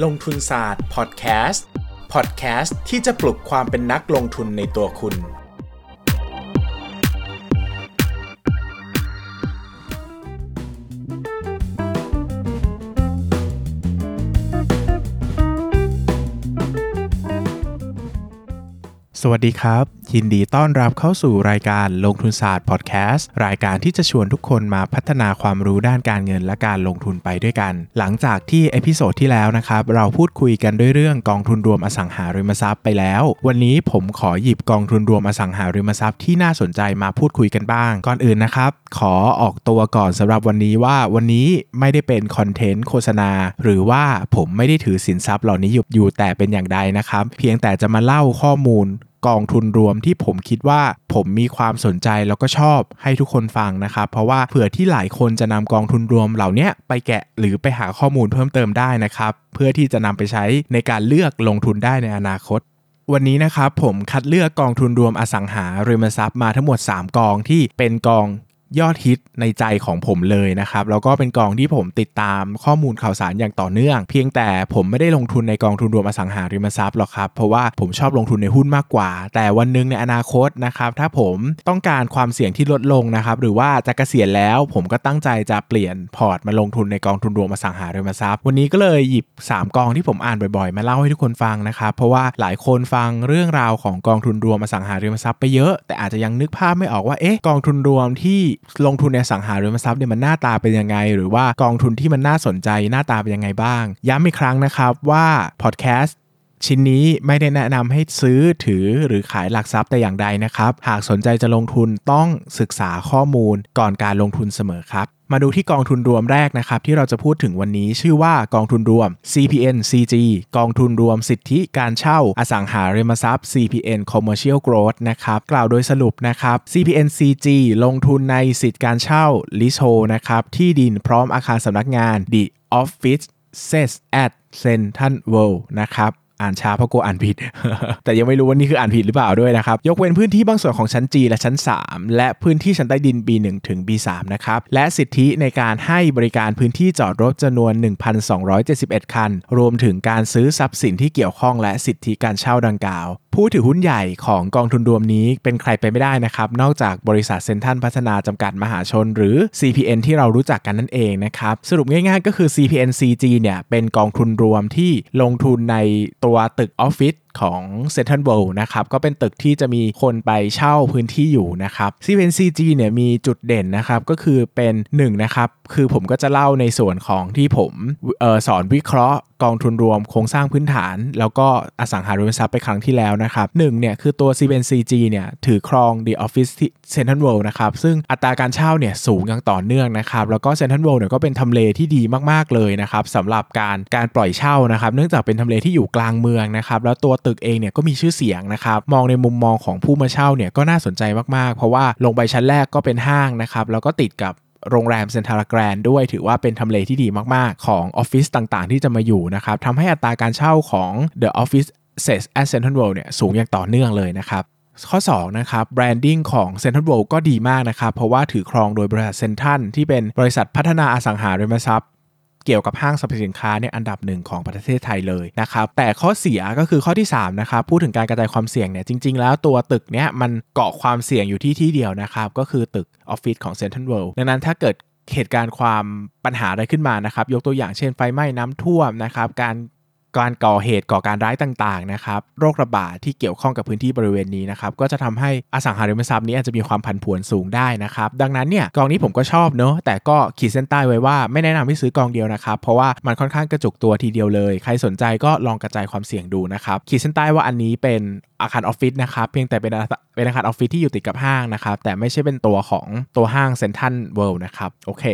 ลงทุนศาสตร์พอดแคสต์พอดแคสต์ที่จะปลุกความเป็นนักลงทุนในตัวคุณ สวัสดีครับ ยินดีต้อนรับเข้าสู่รายการลงทุนศาสตร์พอดแคสต์รายการที่จะชวนทุกคนมาพัฒนาความรู้ด้านการเงินและการลงทุนไปด้วยกัน หลังจากที่ episode ที่แล้วนะครับเราพูดคุยกันด้วยเรื่องกองทุนรวมอสังหาริมทรัพย์ไปแล้ว วันนี้ผมขอหยิบกองทุนรวมอสังหาริมทรัพย์ที่น่าสนใจมาพูดคุยกันบ้าง ก่อนอื่นนะครับ ขอออกตัวก่อนสำหรับวันนี้ว่าวันนี้ไม่ได้เป็น content โฆษณา หรือว่าผมไม่ได้ถือสินทรัพย์เหล่านี้อยู่อยู่แต่เป็นอย่างใดนะครับ เพียงแต่จะมาเล่าข้อมูล กองทุนรวมที่ผมคิดว่าผมมีความสนใจแล้วก็ชอบให้ทุกคนฟังนะครับ เพราะว่าเผื่อที่หลายคนจะนำกองทุนรวมเหล่านี้ไปแกะหรือไปหาข้อมูลเพิ่มเติมได้นะครับ เพื่อที่จะนำไปใช้ในการเลือกลงทุนได้ในอนาคตวันนี้นะครับผมคัดเลือกกองทุนรวมอสังหาริมทรัพย์มาทั้งหมด 3 กองที่เป็นกอง ยอดฮิตในใจของผมเลยนะครับแล้วก็เป็นกองที่ผมติดตามข้อมูลข่าวสารอย่างต่อเนื่อง เพียงแต่ผมไม่ได้ลงทุนในกองทุนรวมอสังหาริมทรัพย์หรอกครับเพราะว่าผมชอบลงทุนในหุ้นมากกว่า แต่วันหนึงในอนาคตนะครับถ้าผมต้องการความเสี่ยงที่ลดลงนะครับหรือว่าจะเกษียณแล้วผมก็ตั้งใจจะเปลี่ยนพอร์ตมาลงทุนในกองทุนรวมอสังหาริมทรัพย์ วันนี้ก็เลยหยิบ 3 กองที่ผมอ่านบ่อยๆ มาเล่าให้ทุกคนฟังนะครับเพราะว่าหลายคนฟังเรื่องราวของกองทุนรวมอสังหาริมทรัพย์ไปเยอะ แต่อาจจะยังนึกภาพไม่ออกว่าเอ๊ะกองทุนรวมที่ลงทุนในสังหาริมทรัพย์เนี่ยมันหน้าตาเป็นยังไง หรือว่ากองทุนที่มันน่าสนใจหน้าตาเป็นยังไงบ้าง ย้ำอีกครั้งนะครับว่าพอดแคสต์ ชิ้นนี้ไม่ได้แนะนำให้ซื้อถือหรือขายหลักทรัพย์แต่อย่างใดนะครับ หากสนใจจะลงทุนต้องศึกษาข้อมูลก่อนการลงทุนเสมอครับ มาดูที่กองทุนรวมแรกนะครับ ที่เราจะพูดถึงวันนี้ชื่อว่ากองทุนรวม CPN CG กองทุนรวมสิทธิการเช่าอสังหาริมทรัพย์ CPN Commercial Growth นะครับ กล่าวโดยสรุปนะครับ CPN CG ลงทุนในสิทธิการเช่า leasehold นะครับที่ดินพร้อมอาคารสำนักงาน The Office Says at Central World นะครับ อ่านช้าเพราะกลัวอ่านผิด แต่ยังไม่รู้ว่านี่คืออ่านผิดหรือเปล่าด้วยนะครับ ยกเว้นพื้นที่บางส่วนของชั้น G และชั้น 3 และพื้นที่ชั้นใต้ดิน B1 ถึง B3 นะครับ และสิทธิในการให้บริการพื้นที่จอดรถจำนวน 1,271 คัน รวมถึงการซื้อทรัพย์สินที่เกี่ยวข้องและสิทธิการเช่าดังกล่าว ผู้ถือหุ้นใหญ่ของกองทุนรวมนี้เป็นใครไปไม่ได้นะครับ นอกจากบริษัทเซ็นทรัลพัฒนาจำกัดมหาชน หรือ CPN ที่เรารู้จักกันนั่นเองนะครับ สรุปง่ายๆก็คือ CPN CG เนี่ยเป็นกองทุนรวมที่ลงทุนในตัวตึกออฟฟิศ ของ Central World นะครับก็เป็นตึกที่จะมีคนไปเช่าพื้นที่อยู่นะครับ CNCG เนี่ยมีจุดเด่นนะครับก็คือเป็น1นะครับคือผมก็จะเล่าในส่วนของที่ผมออสอนวิเคราะห์กองทุนรวมโครงสร้างพื้นฐาน แล้วก็อสังหาริมทรัพย์ไปครั้งที่แล้วนะครับหนึ่งเนี่ยคือตัว CNCG เนี่ยถือครอง The Office ที่ Central World นะครับซึ่งอัตราการเช่าเนี่ยสูงอย่างต่อเนื่องนะครับแล้วก็ Central World เนี่ยก็เป็นทำเลที่ดีมากๆเลยนะครับสำหรับการการปล่อยเช่านะครับเนื่องจากเป็นทำเลที่อยู่กลางเมืองนะครับแล้วตัวตึกเองเนี่ยก็มีชื่อเสียงนะครับมองในมุมมองของผู้มาเช่าเนี่ยก็น่าสนใจมากๆ เพราะว่าลงไปชั้นแรกก็เป็นห้างนะครับแล้วก็ติดกับโรงแรมเซนทรัลแกรนด์ด้วยถือว่าเป็นทำเลที่ดีมากๆ ของออฟฟิศต่างๆ ที่จะมาอยู่นะครับทำให้อัตราการเช่าของ The Offices at Central World เนี่ยสูงอย่างต่อเนื่องเลยนะครับข้อ2นะครับ branding ของ Central World ก็ดีมากนะครับ เพราะว่าถือครองโดยบริษัทเซ็นทรัลที่เป็นบริษัทพัฒนาอสังหาริมทรัพย์ เกี่ยวกับห้างสรรพสินค้าเนี่ยอันดับหนึ่งของประเทศไทยเลยนะครับแต่ข้อเสียก็คือข้อที่3นะครับพูดถึงการกระจายความเสี่ยงเนี่ยจริง ๆ แล้วตัวตึกเนี่ยมันเกาะความเสี่ยงอยู่ที่ที่เดียวนะครับก็คือตึกออฟฟิศของ Central World ดังนั้นถ้าเกิดเหตุการณ์ความปัญหาอะไรขึ้นมานะครับ ยกตัวอย่างเช่นไฟไหม้น้ำท่วมนะครับ การ การก่อเหตุก่อการร้ายต่างๆนะครับโรคระบาดที่เกี่ยวข้องกับพื้นที่บริเวณนี้นะครับก็จะทำให้อสังหาริมทรัพย์นี้อาจจะมีความผันผวนสูงได้นะครับดังนั้นเนี่ยกองนี้ผมก็ชอบเนอะแต่ก็ขีดเส้นใต้ไว้ว่าไม่แนะนำให้ซื้อกองเดียวนะครับเพราะว่ามันค่อนข้างกระจุกตัวทีเดียวเลย ใครสนใจก็ลองกระจายความเสี่ยงดูนะครับขีดเส้นใต้ว่าอันนี้เป็นอาคารออฟฟิศนะครับเพียงแต่เป็นเป็นอาคารออฟฟิศที่อยู่ติดกับห้างนะครับแต่ไม่ใช่เป็นตัวของตัวห้างเซ็นทรัลเวิลด์นะครับโอเค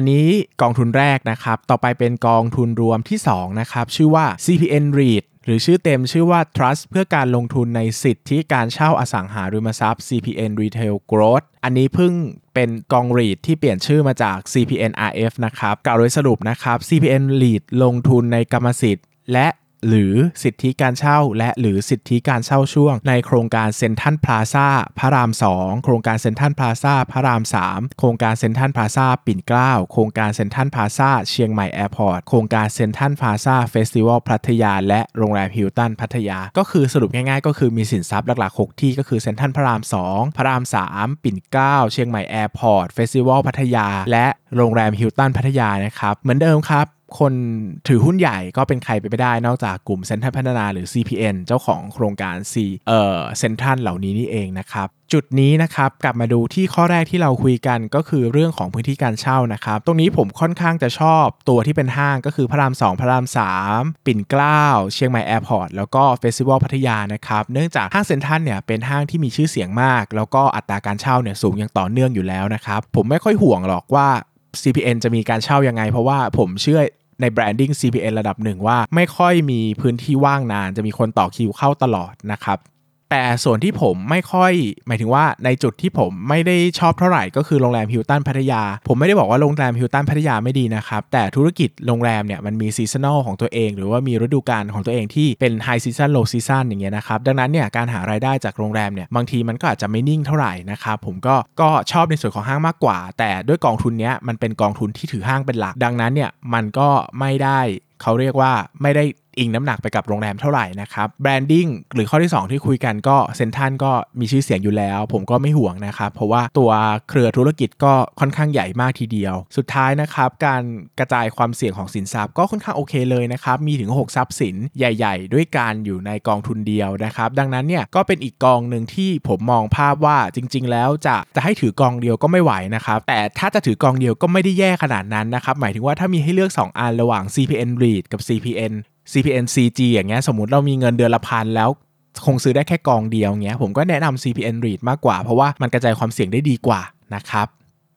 อันนี้กองทุนแรกนะครับ ต่อไปเป็นกองทุนรวมที่ 2 นะครับ ชื่อว่า CPN REIT หรือชื่อเต็มชื่อว่า Trust เพื่อการลงทุนในสิทธิการเช่าอสังหาริมทรัพย์ CPN Retail Growth อันนี้เพิ่งเป็นกองรีดที่เปลี่ยนชื่อมาจาก CPN RF นะครับ กล่าวโดยสรุปนะครับ CPN REIT ลงทุนในกรรมสิทธิ์และ หรือสิทธิการเช่า และหรือสิทธิการเช่าช่วง ในโครงการเซ็นทรัลพลาซ่าพระราม 2 โครงการเซ็นทรัลพลาซ่าพระราม 3 โครงการเซ็นทรัลพลาซ่าปิ่นเกล้าโครงการเซ็นทรัลพลาซ่าเชียงใหม่แอร์พอร์ตโครงการเซ็นทรัลพลาซ่าเฟสติวัลพัทยา และโรงแรมฮิลตันพัทยา ก็คือสรุปง่ายๆ ก็คือมีสินทรัพย์หลักๆ 6 ที่ก็คือเซ็นทรัลพระราม 2 พระราม 3 ปิ่นเกล้าเชียงใหม่แอร์พอร์ตเฟสติวัลพัทยา และโรงแรมฮิลตันพัทยานะครับเหมือนเดิมครับ คนถือหุ้นใหญ่ก็เป็นใครไปไม่ได้นอกจากกลุ่มเซ็นทรัลพัฒนาหรือ CPN เจ้าของโครงการ C เอ่อเซ็นทรัลเหล่านี้นี่เองนะครับจุดนี้นะครับกลับมาดูที่ข้อแรกที่เราคุยกันก็คือเรื่องของพื้นที่การเช่านะครับตรงนี้ผมค่อนข้างจะชอบตัวที่เป็นห้างก็คือพระราม 2 พระราม 3 ปิ่นเกล้า เชียงใหม่แอร์พอร์ตแล้วก็เฟสติวัลพัทยานะครับเนื่องจากห้างเซ็นทรัลเนี่ยเป็นห้างที่มีชื่อเสียงมาก แล้วก็อัตราการเช่าเนี่ยสูงอย่างต่อเนื่องอยู่แล้วนะครับผมไม่ค่อยห่วงหรอกว่า CPN จะมีการเช่ายังไง เพราะว่าผมเชื่อ ใน branding CPN ระดับหนึ่งว่า ไม่ค่อยมีพื้นที่ว่างนาน จะมีคนต่อคิวเข้าตลอดนะครับ แต่ส่วนที่ผมไม่ค่อยหมายถึงว่าในจุดที่ผมไม่ได้ชอบเท่าไหร่ก็คือโรงแรมฮิลตันพัทยา ผมไม่ได้บอกว่าโรงแรมฮิลตันพัทยาไม่ดีนะครับ แต่ธุรกิจโรงแรมเนี่ยมันมี seasonal ของตัวเอง หรือว่ามีฤดูกาลของตัวเองที่เป็น high season low season อย่างเงี้ยนะครับดังนั้นเนี่ยการหารายได้จากโรงแรมเนี่ยบางทีมันก็อาจจะไม่นิ่งเท่าไหร่นะครับผมก็ก็ชอบในส่วนของห้างมากกว่า แต่ด้วยกองทุนเนี้ยมันเป็นกองทุนที่ถือห้างเป็นหลัก ดังนั้นเนี่ยมันก็ไม่ได้เขาเรียกว่าไม่ได้ อิงน้ำหนักไปกับโรงแรมเท่าไหร่นะครับแบรนดิ้งหรือข้อที่ 2 ที่คุยกันก็เซนทันก็มีชื่อเสียงอยู่แล้ว ผมก็ไม่ห่วงนะครับเพราะว่าตัวเครือธุรกิจก็ค่อนข้างใหญ่มากทีเดียว สุดท้ายนะครับการกระจายความเสี่ยงของสินทรัพย์ก็ค่อนข้างโอเคเลยนะครับมีถึง 6 ทรัพย์สินใหญ่ ๆ ด้วยการอยู่ในกองทุนเดียวนะครับดังนั้นเนี่ยก็เป็นอีกกองหนึ่งที่ผมมองภาพว่าจริง ๆ แล้วจะจะให้ถือกองเดียวก็ไม่ไหวนะครับแต่ถ้าจะถือกองเดียวก็ไม่ได้แย่ขนาดนั้นนะครับหมายถึงว่าถ้ามีให้เลือก 2 อันระหว่าง CPN REIT กับ CPN CPN CG อย่างเงี้ยสมมติเรามีเงินเดือนละพันแล้วคงซื้อได้แค่กองเดียวเงี้ยผมก็แนะนำ CPN REIT มากกว่า เพราะว่ามันกระจายความเสี่ยงได้ดีกว่านะครับ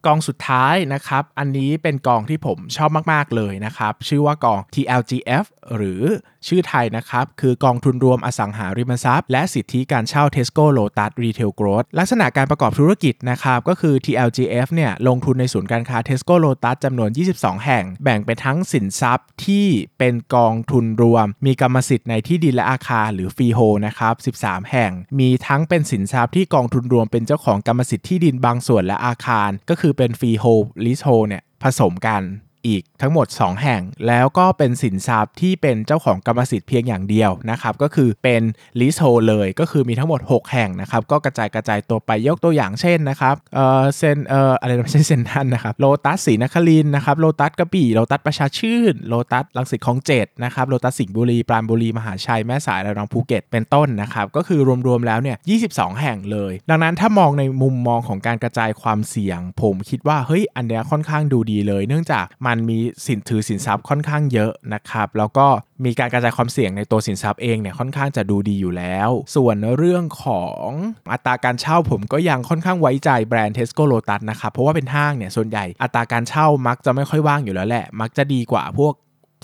กองสุดท้ายนะครับ อันนี้เป็นกองที่ผมชอบมาก ๆ เลยนะครับ ชื่อว่ากอง TLGF หรือชื่อไทยนะครับ คือกองทุนรวมอสังหาริมทรัพย์ และสิทธิการเช่า Tesco Lotus Retail Growth ลักษณะการประกอบธุรกิจนะครับ ก็คือ TLGF เนี่ยลงทุนในศูนย์การค้า Tesco Lotus จำนวน 22 แห่ง แบ่งเป็นทั้งสินทรัพย์ที่เป็นกองทุนรวม มีกรรมสิทธิ์ในที่ดินและอาคารหรือ freehold นะครับ 13 แห่ง มีทั้งเป็นสินทรัพย์ที่กองทุนรวมเป็นเจ้าของกรรมสิทธิ์ที่ดินบางส่วนและอาคาร ก็คือือเป็น freehold leasehold เนี่ยผสมกัน อีกทั้งหมด 2 แห่ง แล้วก็เป็นสินทรัพย์ที่เป็นเจ้าของกรรมสิทธิ์เพียงอย่างเดียวนะครับก็คือเป็น leasehold เลยก็คือมีทั้งหมด 6 แห่งนะครับก็กระจายกระจายตัวไปยกตัวอย่างเช่นนะครับเออเซ็นเอออะไรไม่ใช่เซ็นทรัลนะครับโลตัสศรีนครินนะครับโลตัสกระบี่โลตัสประชาชื่นโลตัสรังสิตของเจ็ดนะครับโลตัสสิงห์บุรีปราณบุรีมหาชัยแม่สายและนองภูเก็ตเป็นต้นนะครับก็คือรวมๆแล้วเนี่ย22 แห่งเลย ดังนั้นถ้ามองในมุมมองของการกระจายความเสี่ยง ผมคิดว่าเฮ้ยอันเนี้ยค่อนข้างดูดีเลย เนื่องจากมันมีสินถือสินทรัพย์ค่อนข้างเยอะนะครับ แล้วก็มีการกระจายความเสี่ยงในตัวสินทรัพย์เองเนี่ยค่อนข้างจะดูดีอยู่แล้ว ส่วนเรื่องของอัตราการเช่าผมก็ยังค่อนข้างไว้ใจแบรนด์ Tesco Lotus นะครับ เพราะว่าเป็นห้างเนี่ยส่วนใหญ่อัตราการเช่ามักจะไม่ค่อยว่างอยู่แล้วแหละ มักจะดีกว่าพวก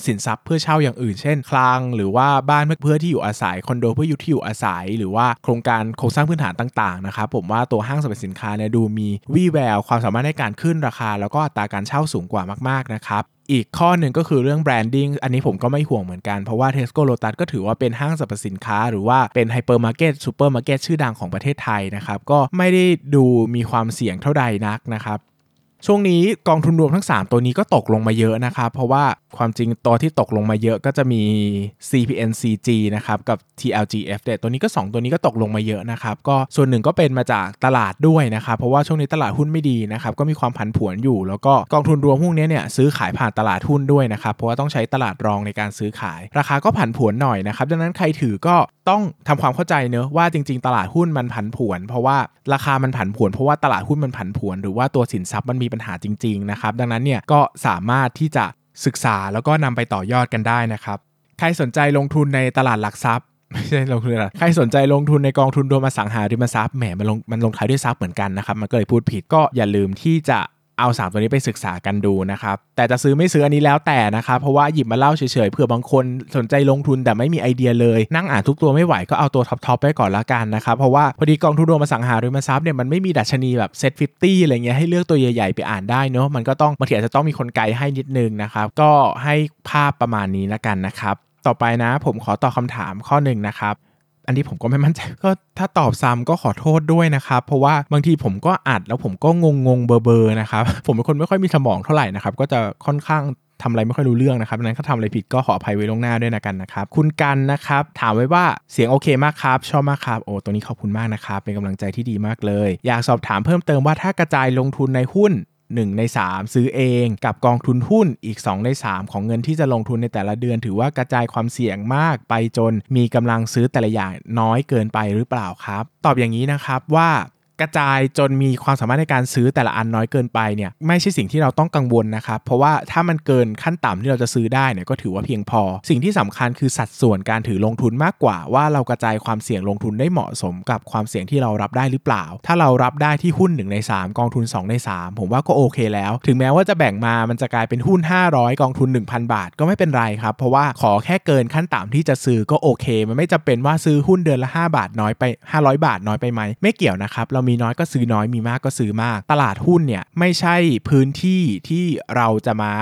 สินทรัพย์เพื่อเช่าอย่างอื่น เช่น คลัง หรือว่าบ้านเพื่อที่อยู่อาศัยคอนโดเพื่ออยู่ที่อยู่อาศัย หรือว่าโครงการโครงสร้างพื้นฐานต่างๆนะครับผมว่าตัวห้างสรรพสินค้าเนี่ยดูมีวี่แววความสามารถในการขึ้นราคา แล้วก็อัตราการเช่าสูงกว่ามากๆนะครับอีกข้อหนึ่งก็คือเรื่อง branding อันนี้ผมก็ไม่ห่วงเหมือนกันเพราะว่า Tesco Lotus ก็ถือว่าเป็นห้างสรรพสินค้า หรือว่าเป็นไฮเปอร์มาร์เก็ตซูเปอร์มาร์เก็ตชื่อดังของประเทศไทยนะครับก็ไม่ได้ดูมีความเสี่ยงเท่าใดนักนะครับ ช่วงนี้กองทุนรวมทั้ง 3 ตัวนี้ก็ตกลงมาเยอะนะครับเพราะว่าความจริงตัวที่ตกลงมาเยอะก็จะมี CPNCG นะครับกับ TLGF เดตัวนี้ก็ 2 ตัวนี้ก็ตกลงมาเยอะนะครับก็ส่วนหนึ่งก็เป็นมาจากตลาดด้วยนะครับเพราะว่าช่วงนี้ตลาดหุ้นไม่ดีนะครับก็มีความผันผวนอยู่ แล้วก็กองทุนรวมพวกนี้เนี่ยซื้อขายผ่านตลาดหุ้นด้วยนะครับเพราะว่าต้องใช้ตลาดรองในการซื้อขาย ราคาก็ผันผวนหน่อยนะครับดังนั้นใครถือก็ ต้องทำความเข้าใจเนอะว่าจริง ๆ ตลาดหุ้นมันผันผวน เพราะว่าราคามันผันผวน เพราะว่าตลาดหุ้นมันผันผวน หรือว่าตัวสินทรัพย์มันมีปัญหาจริง ๆ นะครับ ดังนั้นเนี่ยก็สามารถที่จะศึกษาแล้วก็นำไปต่อยอดกันได้นะครับ ใครสนใจลงทุนในตลาดหลักทรัพย์ไม่ใช่ลงทุนอะใครสนใจลงทุนในกองทุนรวมอสังหาริมทรัพย์แหมมันลงมันลงท้ายด้วยทรัพย์เหมือนกันนะครับมันก็เลยพูดผิดก็อย่าลืมที่จะ เอา 3 ตัวนี้ไปศึกษากันดูนะครับ แต่จะซื้อไม่ซื้ออันนี้แล้วแต่นะครับ เพราะว่าหยิบมาเล่าเฉยๆเผื่อบางคนสนใจลงทุนแต่ไม่มีไอเดียเลย นั่งอ่านทุกตัวไม่ไหวก็เอาตัว top ๆไปก่อนละกันนะครับ เพราะว่าพอดีกองทุนรวมอสังหาริมทรัพย์เนี่ยมันไม่มีดัชนีแบบ SET fifty อะไรเงี้ยให้เลือกตัวใหญ่ๆไปอ่านได้เนาะมันก็ต้องบางทีอาจจะต้องมีคนไกด์ให้นิดนึงนะครับก็ให้ภาพประมาณนี้ละกันนะครับต่อไปนะผมขอตอบคำถามข้อหนึ่งนะครับ อันนี้ผมก็ไม่มั่นใจก็ถ้าตอบซ้ำก็ขอโทษด้วยนะครับ เพราะว่าบางทีผมก็อัดแล้วผมก็งงงๆเบอร์เบอร์นะครับ ผมเป็นคนไม่ค่อยมีสมองเท่าไหร่นะครับ ก็จะค่อนข้างทำอะไรไม่ค่อยรู้เรื่องนะครับงนั้นถ้าทำอะไรผิดก็ขออภัยไว้ล่วงหน้าด้วยนะกันนะครับ คุณกันนะครับ ถามไว้ว่าเสียงโอเคมากครับ ชอบมากครับ โอ้ตัวนี้ขอบคุณมากนะครับ เป็นกำลังใจที่ดีมากเลย อยากสอบถามเพิ่มเติมว่าถ้ากระจายลงทุนในหุ้น 1 ใน 3 ซื้อเองกับกองทุนหุ้นอีก 2 ใน 3 ของเงินที่จะลงทุนในแต่ละเดือน ถือว่ากระจายความเสี่ยงมากไปจนมีกำลังซื้อแต่ละอย่างน้อยเกินไปหรือเปล่าครับ ตอบอย่างนี้นะครับว่า กระจายจนมีความสามารถในการซื้อแต่ละอันน้อยเกินไปเนี่ยไม่ใช่สิ่งที่เราต้องกังวลนะครับเพราะว่าถ้ามันเกินขั้นต่ำที่เราจะซื้อได้เนี่ยก็ถือว่าเพียงพอ สิ่งที่สำคัญคือสัดส่วนการถือลงทุนมากกว่า ว่าเรากระจายความเสี่ยงลงทุนได้เหมาะสมกับความเสี่ยงที่เรารับได้หรือเปล่า ถ้าเรารับได้ที่หุ้น 1 ใน 3 กองทุน 2 ใน 3 ผมว่าก็โอเคแล้ว ถึงแม้ว่าจะแบ่งมามันจะกลายเป็นหุ้น 500 กองทุน 1,000 บาท ก็ไม่เป็นไรครับ เพราะว่าขอแค่เกินขั้นต่ำที่จะซื้อก็โอเค มันไม่จะเป็นว่าซื้อหุ้นเดือนละ 5 บาทน้อยไป 500 บาทน้อยไปไหมไม่เกี่ยวนะครับเรามีน้อยก็ซื้อน้อยมีมากก็ซื้อมาก ตลาดหุ้นเนี่ยไม่ใช่พื้นที่ที่เราจะมา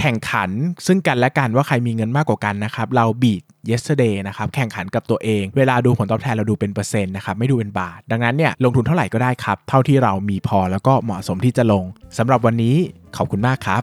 แข่งขันซึ่งกันและกันว่าใครมีเงินมากกว่ากันนะครับ เราบีด yesterday นะครับ แข่งขันกับตัวเอง เวลาดูผลตอบแทนเราดูเป็นเปอร์เซ็นต์นะครับ ไม่ดูเป็นบาท ดังนั้นเนี่ยลงทุนเท่าไหร่ก็ได้ครับ เท่าที่เรามีพอแล้วก็เหมาะสมที่จะลงสำหรับวันนี้ขอบคุณมากครับ